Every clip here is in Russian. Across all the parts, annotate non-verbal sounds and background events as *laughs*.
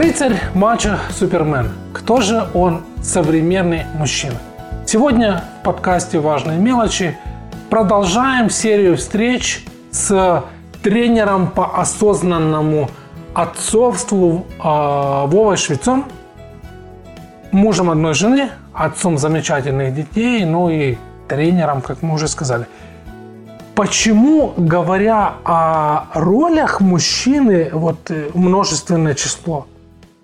Рыцарь, мачо, супермен. Кто же он современный мужчина? Сегодня в подкасте «Важные мелочи» продолжаем серию встреч с тренером по осознанному отцовству э, Вовой Швецом, мужем одной жены, отцом замечательных детей, ну и тренером, как мы уже сказали. Почему, говоря о ролях мужчины, вот э, множественное число?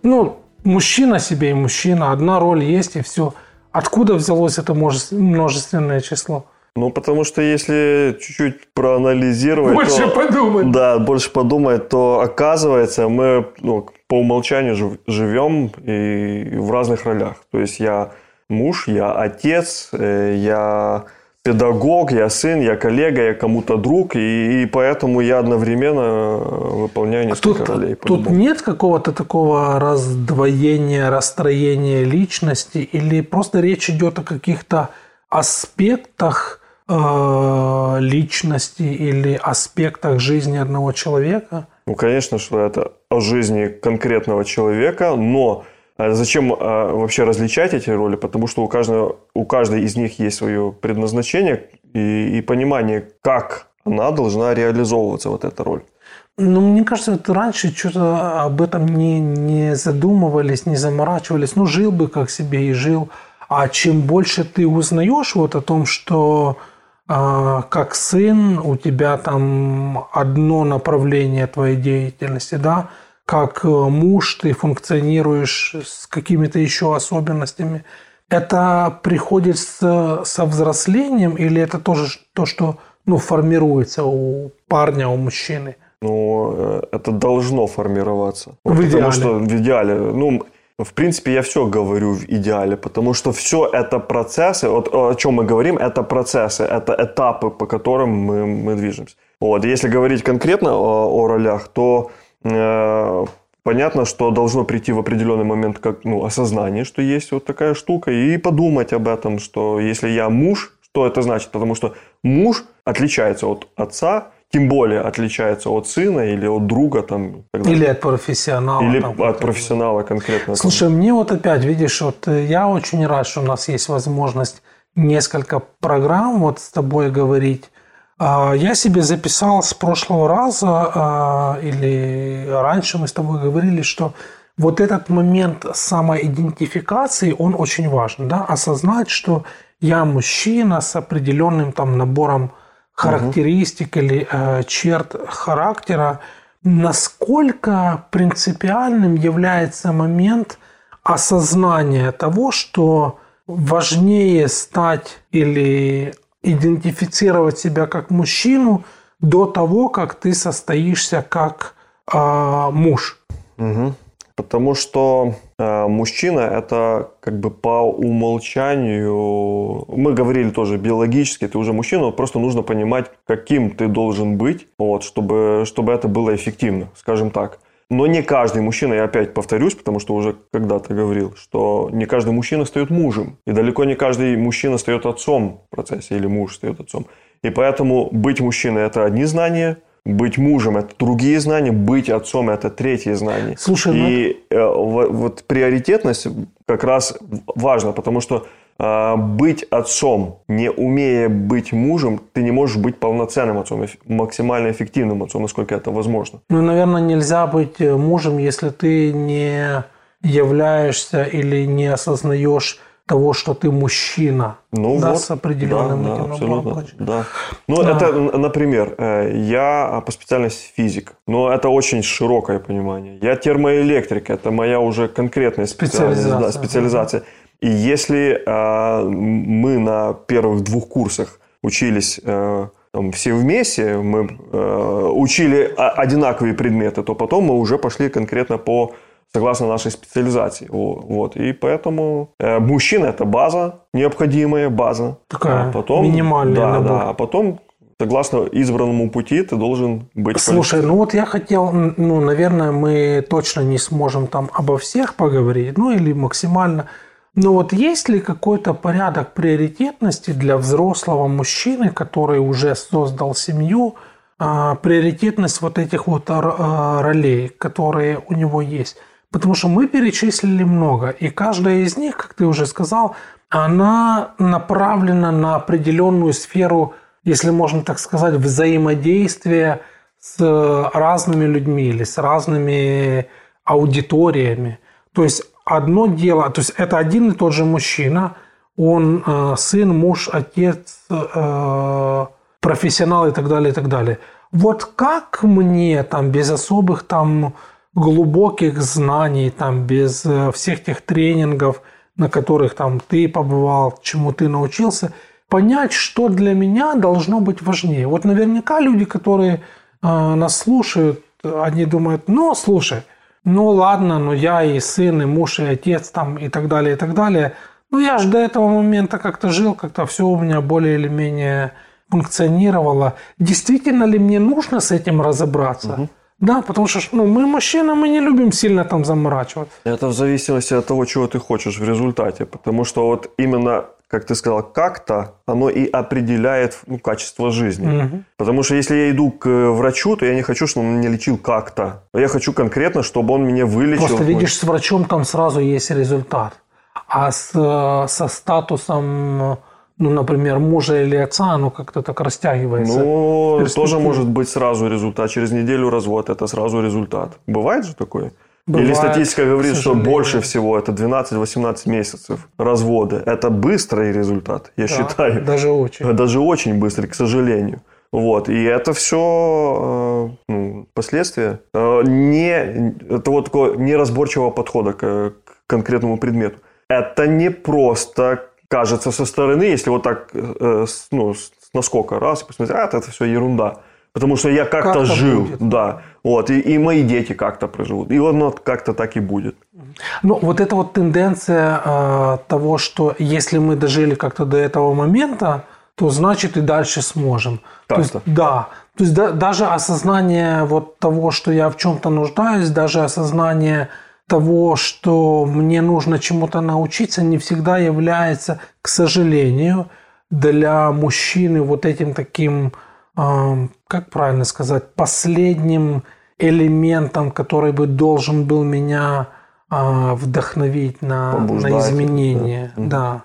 Ну, мужчина себе и мужчина, одна роль есть и все. Откуда взялось это множественное число? Ну, потому что если чуть-чуть проанализировать... Больше то, подумать. Да, больше подумать, то оказывается мы ну, по умолчанию живем и в разных ролях. То есть я муж, я отец, э, я педагог, я сын, я коллега, я кому-то друг, и, и поэтому я одновременно э, выполняю несколько тут, ролей. Тут нет какого-то такого раздвоения, расстроения личности, или просто речь идет о каких-то аспектах э, личности или аспектах жизни одного человека? Ну, конечно, что это о жизни конкретного человека, но а зачем а, вообще различать эти роли? Потому что у, каждого, у каждой из них есть свое предназначение и, и понимание, как она должна реализовываться, вот эта роль. Ну, мне кажется, вот раньше что-то об этом не, не задумывались, не заморачивались. Ну, жил бы как себе и жил. А чем больше ты узнаешь вот о том, что э, как сын у тебя там одно направление твоей деятельности, да, как э, муж ты функционируешь с какими-то еще особенностями. Это приходит с, со взрослением или это тоже то, что ну, формируется у парня, у мужчины? Ну, э, это должно формироваться. В потому идеале. что в идеале, ну, в принципе, я все говорю в идеале, потому что все это процессы, вот о чем мы говорим, это процессы, это этапы, по которым мы, мы движемся. Вот, если говорить конкретно о, о ролях, то понятно, что должно прийти в определенный момент как ну, осознание, что есть вот такая штука, и подумать об этом, что если я муж, что это значит? Потому что муж отличается от отца, тем более отличается от сына или от друга там. Или от профессионала. Или там, от профессионала конкретно. Слушай, мне вот опять, видишь, вот э, я очень рад, что у нас есть возможность несколько программ вот с тобой говорить. А, я себе записал с прошлого раза, а, или раньше мы с тобой говорили, что вот этот момент самоидентификации, он очень важен. Да? Осознать, что я мужчина с определенным там набором характеристик угу. или э, черт характера. Насколько принципиальным является момент осознания того, что важнее стать или идентифицировать себя как мужчину до того, как ты состоишься как э, муж. Угу. Потому что э, мужчина это как бы по умолчанию, мы говорили тоже биологически, ты уже мужчина, просто нужно понимать, каким ты должен быть, вот, чтобы, чтобы это было эффективно, скажем так. Но не каждый мужчина, я опять повторюсь, потому что уже когда-то говорил, что не каждый мужчина стает мужем. И далеко не каждый мужчина стает отцом в процессе, или муж стает отцом. И поэтому быть мужчиной – это одни знания, быть мужем – это другие знания, быть отцом – это третьи знания. Слушай, и ну... э, вот, вот приоритетность как раз важна, потому что а, быть отцом, не умея быть мужем, ты не можешь быть полноценным отцом, максимально эффективным отцом, насколько это возможно. Ну, наверное, нельзя быть э, мужем, если ты не являешься или не осознаешь того, что ты мужчина, ну, да, вот, с определенным да, этим да, абсолютно, да. Ну, да. это, например, э, я по специальности физик, но это очень широкое понимание. Я термоэлектрик, это моя уже конкретная специализация. Да, специализация. И если э, мы на первых двух курсах учились э, там, все вместе, мы э, учили одинаковые предметы, то потом мы уже пошли конкретно по согласно нашей специализации. Вот. И поэтому э, мужчина это база, необходимая база. Такая а потом, минимальная. Да, набор. да. А потом согласно избранному пути ты должен быть. Слушай, ну вот я хотел, ну, наверное, мы точно не сможем там обо всех поговорить, ну или максимально но вот есть ли какой-то порядок приоритетности для взрослого мужчины, который уже создал семью, а, приоритетность вот этих вот а, ролей, которые у него есть? Потому что мы перечислили много, и каждая из них, как ты уже сказал, она направлена на определенную сферу, если можно так сказать, взаимодействия с разными людьми или с разными аудиториями. То есть одно дело, то есть это один и тот же мужчина, он э, сын, муж, отец, э, профессионал и так далее, и так далее. Вот как мне там без особых там глубоких знаний, там без э, всех тех тренингов, на которых там ты побывал, чему ты научился, понять, что для меня должно быть важнее. Вот наверняка люди, которые э, нас слушают, они думают, ну, слушай, ну ладно, ну я и сын, и муж, и отец там и так далее, и так далее. Ну я же до этого момента как-то жил, как-то все у меня более или менее функционировало. Действительно ли мне нужно с этим разобраться? Угу. Да, потому что ну, мы, мужчины, мы не любим сильно там заморачиваться. Это в зависимости от того, чего ты хочешь в результате. Потому что вот именно как ты сказал, как-то оно и определяет ну, качество жизни. Угу. Потому что если я иду к врачу, то я не хочу, чтобы он меня лечил как-то. Я хочу конкретно, чтобы он меня вылечил. Просто видишь, с врачом там сразу есть результат. А с, со статусом ну, например, мужа или отца, оно как-то так растягивается. Ну, тоже может быть сразу результат. Через неделю развод – это сразу результат. Бывает же такое? Бывает, Или статистика говорит, что больше всего это 12-18 месяцев развода. Это быстрый результат, я да, считаю. Даже очень. Даже очень быстрый, к сожалению. Вот, и это все э, ну, последствия э, не, это вот такого неразборчивого подхода к, к конкретному предмету. Это не просто кажется со стороны, если вот так э, ну, с наскока раз посмотреть, а, это все ерунда. Потому что я как-то как жил, будет. да. Вот, и, и мои дети как-то проживут. И оно как-то так и будет. Ну, вот эта вот тенденция э, того, что если мы дожили как-то до этого момента, то значит и дальше сможем. То есть, да. То есть да, даже осознание вот того, что я в чем-то нуждаюсь, даже осознание того, что мне нужно чему-то научиться, не всегда является, к сожалению, для мужчины вот этим таким, как правильно сказать, последним элементом, который бы должен был меня а, вдохновить на, на изменения. Да.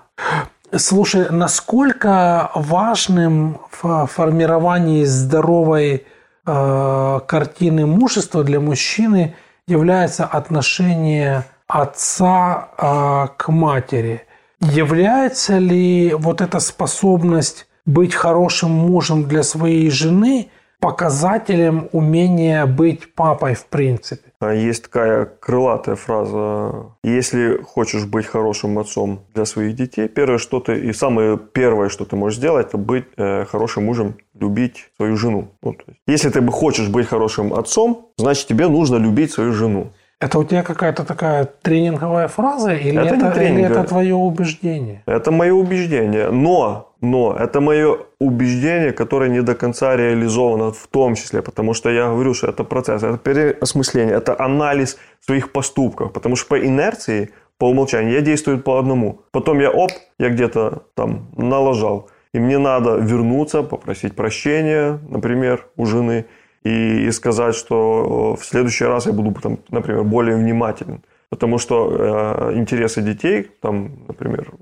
да. Слушай, насколько важным в формировании здоровой э, картины мужества для мужчины – является отношение отца э, к матери. Является ли вот эта способность быть хорошим мужем для своей жены показателем умения быть папой в принципе? А есть такая крылатая фраза. Если хочешь быть хорошим отцом для своих детей, первое, что ты и самое первое, что ты можешь сделать, это быть э, хорошим мужем, любить свою жену. Ну, то есть, если ты бы хочешь быть хорошим отцом, значит тебе нужно любить свою жену. Это у тебя какая-то такая тренинговая фраза или это, это, или это твое убеждение? Это мое убеждение. Но, но это мое убеждение, которое не до конца реализовано в том числе, потому что я говорю, что это процесс, это переосмысление, это анализ своих поступков, потому что по инерции, по умолчанию я действую по одному. Потом я, оп, я где-то там налажал. И мне надо вернуться, попросить прощения, например, у жены – и, и сказать, что в следующий раз я буду, там, например, более внимателен. Потому что э, интересы детей, там, например,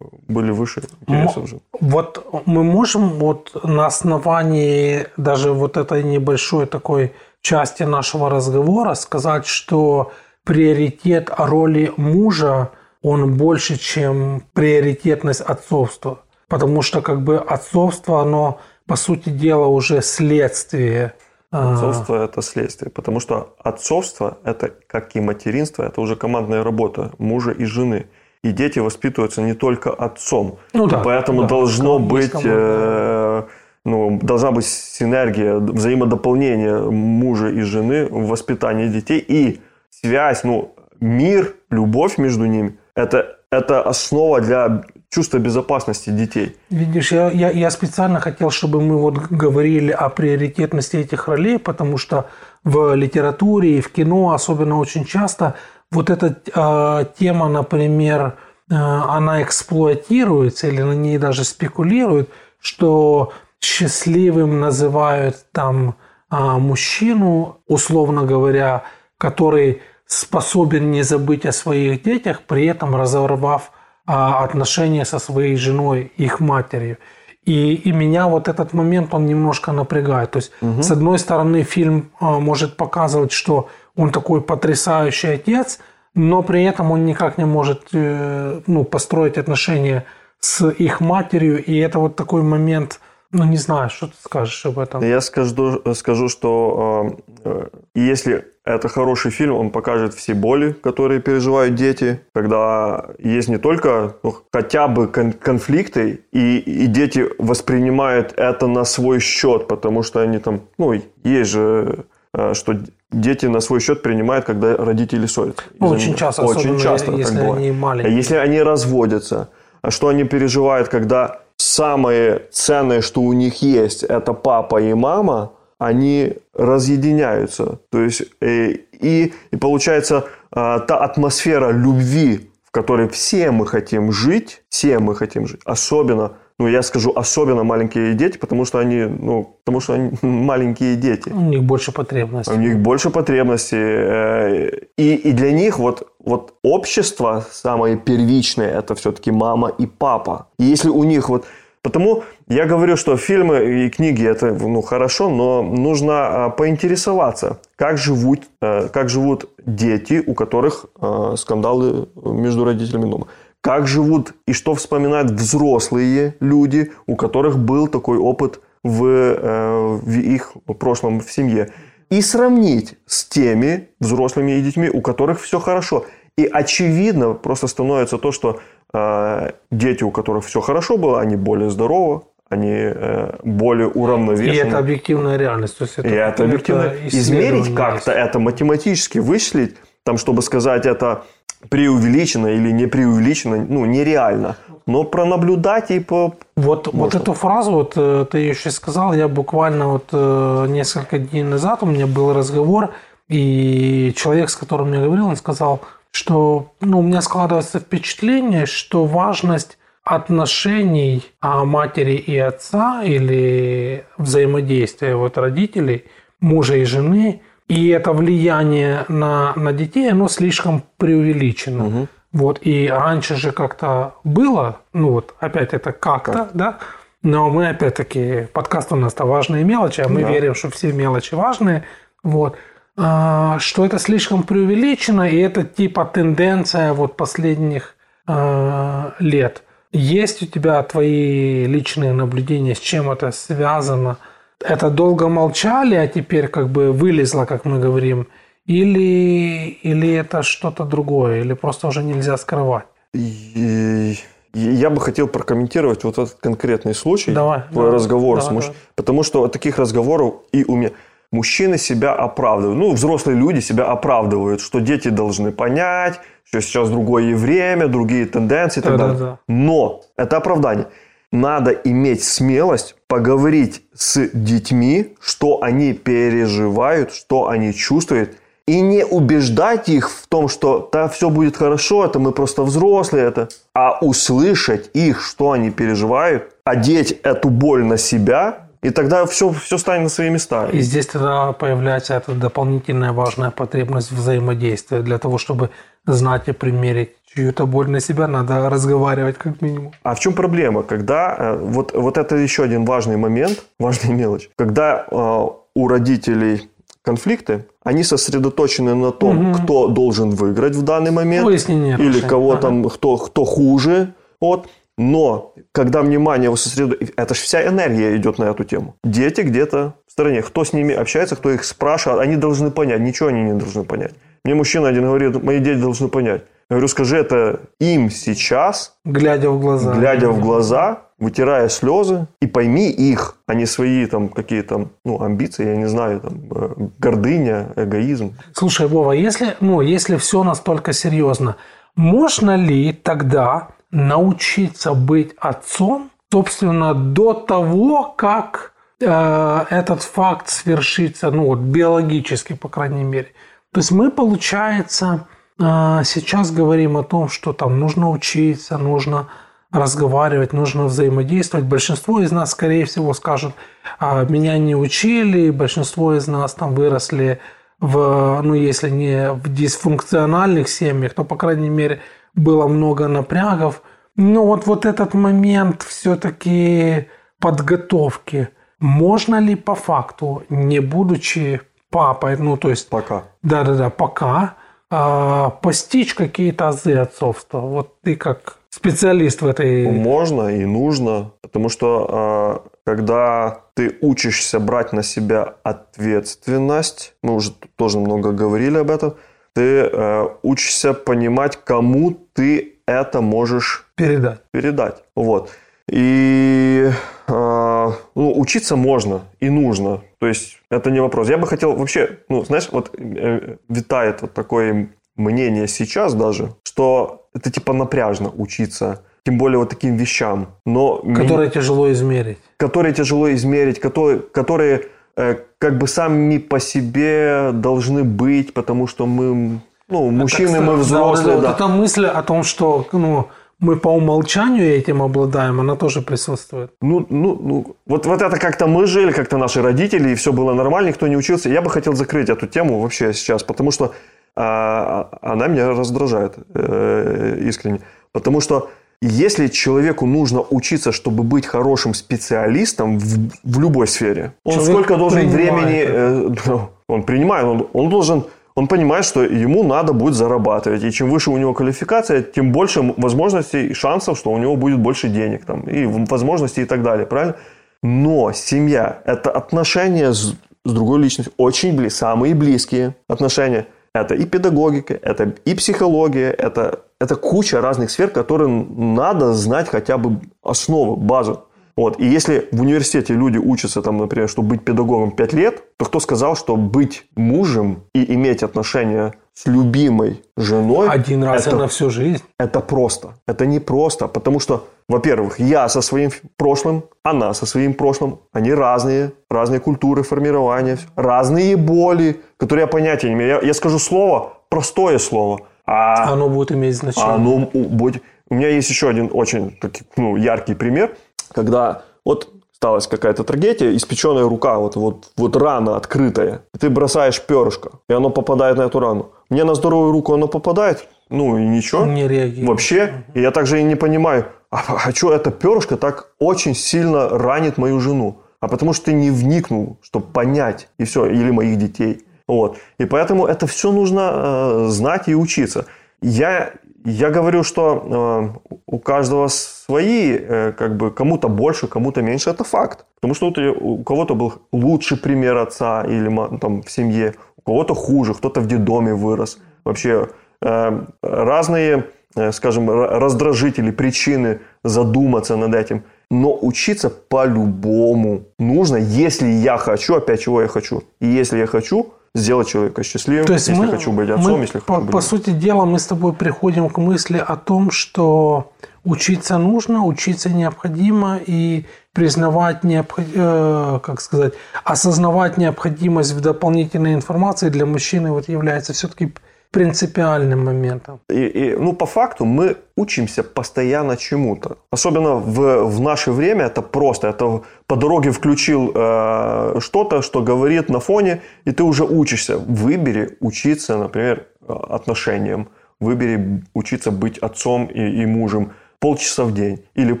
были выше интересов же. Вот мы можем вот на основании даже вот этой небольшой такой части нашего разговора сказать, что приоритет роли мужа, он больше, чем приоритетность отцовства. Потому что как бы отцовство, оно, по сути дела, уже следствие Отцовство – это следствие, потому что отцовство – это, как и материнство, это уже командная работа мужа и жены. И дети воспитываются не только отцом. Ну, да, поэтому да, должно быть, э, ну, должна быть синергия, взаимодополнение мужа и жены в воспитании детей. И связь, ну, мир, любовь между ними – это, это основа для чувство безопасности детей. Видишь, я, я, я специально хотел, чтобы мы вот говорили о приоритетности этих ролей, потому что в литературе и в кино особенно очень часто вот эта э, тема, например, э, она эксплуатируется или на ней даже спекулируют, что счастливым называют там э, мужчину, условно говоря, который способен не забыть о своих детях, при этом разорвав а, отношения со своей женой, их матерью. И, и меня вот этот момент, он немножко напрягает. То есть, угу. с одной стороны, фильм а, может показывать, что он такой потрясающий отец, но при этом он никак не может э, ну, построить отношения с их матерью. И это вот такой момент, ну не знаю, что ты скажешь об этом. Я скажу, скажу что э, если это хороший фильм, он покажет все боли, которые переживают дети, когда есть не только ну, хотя бы кон- конфликты, и, и дети воспринимают это на свой счет, потому что они там, ну, есть же, э, что дети на свой счет принимают, когда родители ссорятся. Ну, очень часто, очень часто если так они маленькие. Если они разводятся, а что они переживают, когда самое ценное, что у них есть, это папа и мама, они разъединяются. То есть, э, и, и получается, а, та атмосфера любви, в которой все мы хотим жить, все мы хотим жить, особенно ну, я скажу, особенно маленькие дети, потому что они, ну, потому что они *laughs* маленькие дети. У них больше потребностей. У них больше потребностей. Э, и, и для них вот, вот общество самое первичное – это все-таки мама и папа. И если у них вот Потому я говорю, что фильмы и книги это ну, хорошо, но нужно а, поинтересоваться, как живут, э, как живут дети, у которых э, скандалы между родителями дома. Как живут и что вспоминают взрослые люди, у которых был такой опыт в, э, в их прошлом в семье. И сравнить с теми взрослыми и детьми, у которых все хорошо. И очевидно просто становится то, что э, дети, у которых все хорошо было, они более здоровы, они э, более уравновешены. И это объективная реальность. То есть это, и это объективно. Это измерить как-то это математически вычислить, там, чтобы сказать это преувеличено или не преувеличено, ну, нереально. Но пронаблюдать и по... Вот, вот эту фразу, вот э, ты ее сейчас сказал, я буквально вот э, несколько дней назад у меня был разговор, и человек, с которым я говорил, он сказал, что ну, у меня складывается впечатление, что важность отношений а, матери и отца или взаимодействия вот родителей, мужа и жены, и это влияние на, на детей, оно слишком преувеличено. Угу. Вот, и раньше же как-то было, ну вот, опять это как-то, как? да, но мы опять-таки, подкаст у нас-то важные мелочи, а мы да. верим, что все мелочи важные, вот. А, что это слишком преувеличено, и это типа тенденция вот последних а, лет. Есть у тебя твои личные наблюдения, с чем это связано? Это долго молчали, а теперь как бы вылезло, как мы говорим, или, или это что-то другое, или просто уже нельзя скрывать? Я бы хотел прокомментировать вот этот конкретный случай, давай, разговор давай, с мужчиной, потому что таких разговоров и у меня мужчины себя оправдывают. Ну, взрослые люди себя оправдывают, что дети должны понять, что сейчас другое время, другие тенденции и так да, далее. Да, да. Но это оправдание. Надо иметь смелость поговорить с детьми, что они переживают, что они чувствуют, и не убеждать их в том, что да, все будет хорошо, это мы просто взрослые, это, а услышать их, что они переживают, одеть эту боль на себя и тогда все, все станет на свои места. И здесь тогда появляется эта дополнительная важная потребность взаимодействия. Для того, чтобы знать и примерить чью-то боль на себя, надо разговаривать как минимум. А в чем проблема? Когда, э, вот, вот это еще один важный момент, *laughs* важная мелочь. Когда э, у родителей конфликты, они сосредоточены на том, угу. кто должен выиграть в данный момент. Выяснение или кого ага. там, кто, кто хуже. Вот. Но когда внимание сосредоточено, это же вся энергия идет на эту тему. Дети где-то в стороне, кто с ними общается, кто их спрашивает, они должны понять, ничего они не должны понять. Мне мужчина один говорит, мои дети должны понять. Я говорю, скажи это им сейчас, глядя в глаза, глядя в глаза, вытирая слезы, и пойми их, а не свои там какие-то ну, амбиции, я не знаю, там, э, гордыня, эгоизм. Слушай, Вова, если, ну, если все настолько серьезно, можно ли тогда научиться быть отцом, собственно, до того, как э, этот факт свершится, ну вот биологически, по крайней мере. То есть мы, получается, сейчас говорим о том, что там нужно учиться, нужно разговаривать, нужно взаимодействовать. Большинство из нас, скорее всего, скажут, а, меня не учили, большинство из нас там выросли в, ну, если не в дисфункциональных семьях, то, по крайней мере, было много напрягов. Но вот, вот этот момент все-таки подготовки. Можно ли по факту, не будучи папой, ну, то есть... Пока. Да-да-да, пока а, постичь какие-то азы отцовства? Вот ты как специалист в этой... Можно и нужно, потому что а, когда ты учишься брать на себя ответственность, мы уже тоже много говорили об этом, ты э, учишься понимать, кому ты это можешь передать. передать. Вот. И ну, учиться можно и нужно. То есть это не вопрос. Я бы хотел вообще, ну, знаешь, вот э, витает вот такое мнение сейчас даже, что это типа напряжно учиться тем более вот таким вещам. Но которые ми... тяжело измерить. Которые тяжело измерить, которые, которые э, как бы сами по себе должны быть, потому что мы, ну, мужчины, так, мы взрослые. Да, да. Вот эта мысль о том, что, ну, мы по умолчанию этим обладаем, она тоже присутствует. Ну, ну, ну, вот, вот это как-то мы жили, как-то наши родители, и все было нормально, никто не учился. Я бы хотел закрыть эту тему вообще сейчас, потому что а, она меня раздражает э, искренне. Потому что если человеку нужно учиться, чтобы быть хорошим специалистом в, в любой сфере, он Человек сколько должен времени... Э, *laughs* он принимает, он, он должен... Он понимает, что ему надо будет зарабатывать. И чем выше у него квалификация, тем больше возможностей и шансов, что у него будет больше денег. Там, и возможностей и так далее. Правильно? Но семья – это отношения с, с другой личностью. Очень близкие, самые близкие отношения – это и педагогика, это и психология, это, это куча разных сфер, которые надо знать хотя бы основы, базу. Вот. И если в университете люди учатся, там, например, чтобы быть педагогом 5 лет, то кто сказал, что быть мужем и иметь отношения с любимой женой... Один раз это, на всю жизнь. Это просто. Это не просто, потому что, во-первых, я со своим прошлым, она со своим прошлым, они разные, разные культуры формирования, разные боли, которые я понятия не имею. Я, я скажу слово, простое слово. А оно будет иметь значение. Оно будет... У меня есть еще один очень ну, яркий пример, когда вот сталась какая-то трагедия, испеченная рука, вот, вот, вот рана открытая, и ты бросаешь перышко, и оно попадает на эту рану. Мне на здоровую руку оно попадает, ну и ничего. Не реагирует. Вообще. И я также и не понимаю, а, а что это перышко так очень сильно ранит мою жену? А потому что ты не вникнул, чтобы понять, и все, или моих детей. Вот. И поэтому это все нужно э, знать и учиться. Я я говорю, что э, у каждого свои, э, как бы кому-то больше, кому-то меньше, это факт. Потому что у кого-то был лучший пример отца или там в семье, у кого-то хуже, кто-то в детдоме вырос. Вообще э, разные, э, скажем, раздражители, причины задуматься над этим. Но учиться по-любому нужно, если я хочу, опять чего я хочу. И если я хочу, сделать человека счастливым, То есть если мы, хочу быть отцом, мы, если по, хочу быть... По сути дела, мы с тобой приходим к мысли о том, что учиться нужно, учиться необходимо и признавать необходимо, э, как сказать, осознавать необходимость в дополнительной информации для мужчины вот является все-таки принципиальным моментом. И, и, ну, по факту мы учимся постоянно чему-то. Особенно в, в наше время это просто. Это по дороге включил э, что-то, что говорит на фоне, и ты уже учишься. Выбери учиться, например, отношениям. Выбери учиться быть отцом и, и мужем полчаса в день. Или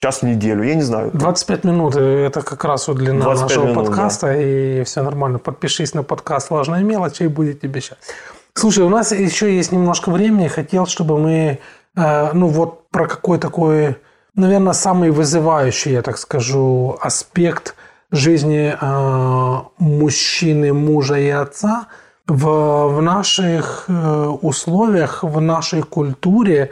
час в неделю, я не знаю. 25 минут, э, это как раз вот длина нашего минут, подкаста, да. и все нормально. Подпишись на подкаст «Важная мелочь», и будет тебе сейчас. Слушай, у нас еще есть немножко времени. Хотел, чтобы мы, э, ну вот про какой такой, наверное, самый вызывающий, я так скажу, аспект жизни э, мужчины, мужа и отца в, в наших э, условиях, в нашей культуре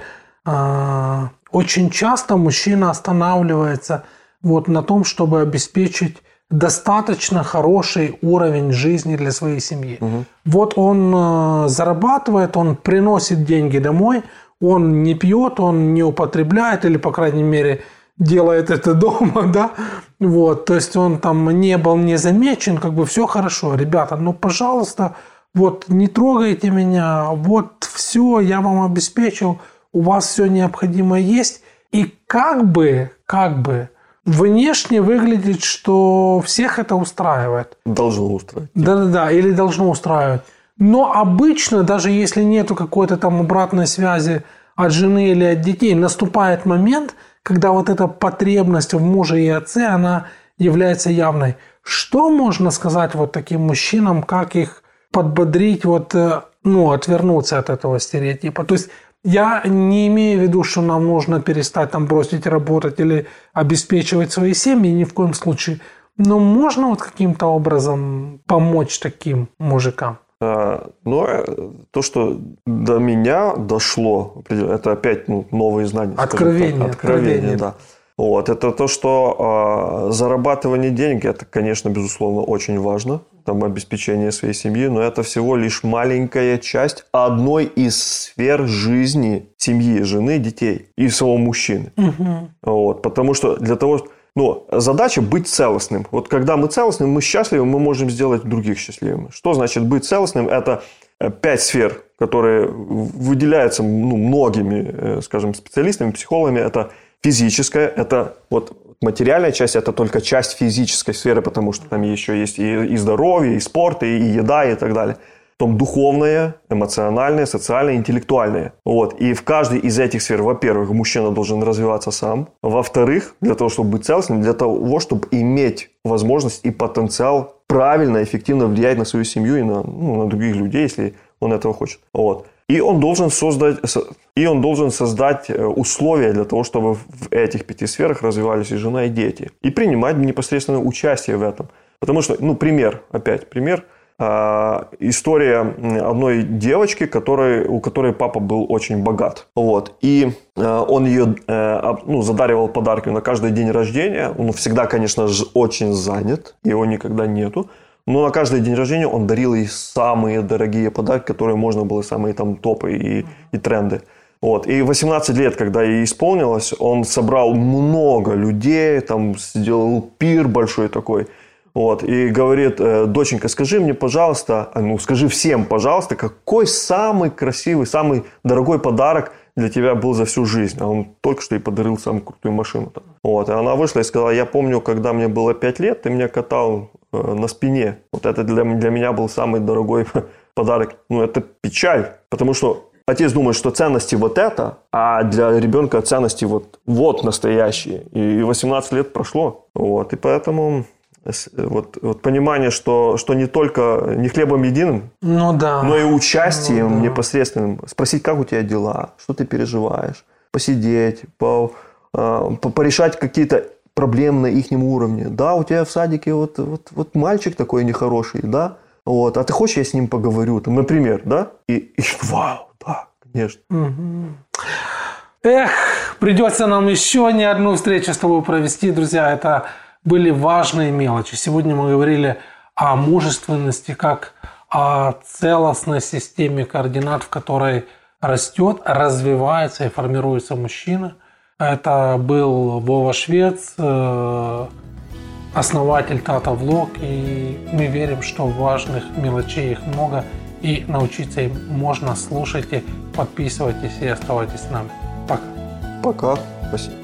очень часто мужчина останавливается вот на том, чтобы обеспечить достаточно хороший уровень жизни для своей семьи. Угу. Вот он э, зарабатывает, он приносит деньги домой, он не пьет, он не употребляет, или, по крайней мере, делает это *laughs* дома, да, вот, то есть он там не был не замечен, как бы все хорошо, ребята, ну, пожалуйста, вот, не трогайте меня, вот, все, я вам обеспечил, у вас все необходимое есть, и как бы, как бы, внешне выглядит, что всех это устраивает. Должно устраивать. Да-да-да, или должно устраивать. Но обычно, даже если нету какой-то там обратной связи от жены или от детей, наступает момент, когда вот эта потребность в муже и отце, она является явной. Что можно сказать вот таким мужчинам, как их подбодрить, вот, э, ну, отвернуться от этого стереотипа? То есть я не имею в виду, что нам нужно перестать там бросить работать или обеспечивать свои семьи, ни в коем случае. Но можно вот каким-то образом помочь таким мужикам? А, но э, то, что до меня дошло, это опять ну, новые знания. Откровение. Так, откровение, откровение, да. Вот, это то, что э, зарабатывание денег, это, конечно, безусловно, очень важно, там, обеспечение своей семьи, но это всего лишь маленькая часть одной из сфер жизни семьи, жены, детей и самого мужчины. Угу. Вот, потому что для того, ну, задача быть целостным. Вот когда мы целостны, мы счастливы, мы можем сделать других счастливыми. Что значит быть целостным? Это э, пять сфер, которые выделяются ну, многими, э, скажем, специалистами, психологами. Это физическое, это вот материальная часть, это только часть физической сферы, потому что там еще есть и, и здоровье, и спорт, и, и еда, и так далее. Потом духовное, эмоциональное, социальное, интеллектуальное. Вот. И в каждой из этих сфер, во-первых, мужчина должен развиваться сам. Во-вторых, для того, чтобы быть целостным, для того, чтобы иметь возможность и потенциал правильно, эффективно влиять на свою семью и на, ну, на других людей, если он этого хочет. Вот. И он должен создать, и он должен создать э, условия для того, чтобы в этих пяти сферах развивались и жена, и дети. И принимать непосредственное участие в этом. Потому что, ну, пример, опять пример. А, история одной девочки, которой, у которой папа был очень богат. Вот. И э, он ее э, ну, задаривал подарки на каждый день рождения. Он всегда, конечно же, очень занят. Его никогда нету. Но на каждый день рождения он дарил ей самые дорогие подарки, которые можно было, самые там топы и, и тренды. Вот. И 18 лет, когда ей исполнилось, он собрал много людей, там сделал пир большой такой. Вот, и говорит, «Э, доченька, скажи мне, пожалуйста, а, ну, скажи всем, пожалуйста, какой самый красивый, самый дорогой подарок для тебя был за всю жизнь. А он только что ей подарил самую крутую машину. Вот, и она вышла и сказала, я помню, когда мне было 5 лет, ты меня катал на спине. Вот это для, для меня был самый дорогой *laughs* подарок. Ну, это печаль, потому что отец думает, что ценности вот это, а для ребенка ценности вот, вот настоящие. И 18 лет прошло. Вот, и поэтому вот, вот понимание, что, что не только не хлебом единым, ну, да. но и участием ну, да. непосредственным. Спросить, как у тебя дела, что ты переживаешь, посидеть, по, э, по, порешать какие-то проблем на их уровне. Да, у тебя в садике вот, вот, вот мальчик такой нехороший, да, вот, а ты хочешь, я с ним поговорю, там, например, да, и, и вау, да, конечно. Эх, придется нам еще не одну встречу с тобой провести, друзья, это были важные мелочи. Сегодня мы говорили о мужественности как о целостной системе координат, в которой растет, развивается и формируется мужчина – это был Вова Швец, э, основатель Тата Влог, и мы верим, что важных мелочей их много, и научиться им можно. Слушайте, подписывайтесь и оставайтесь с нами. Пока. Пока. Спасибо.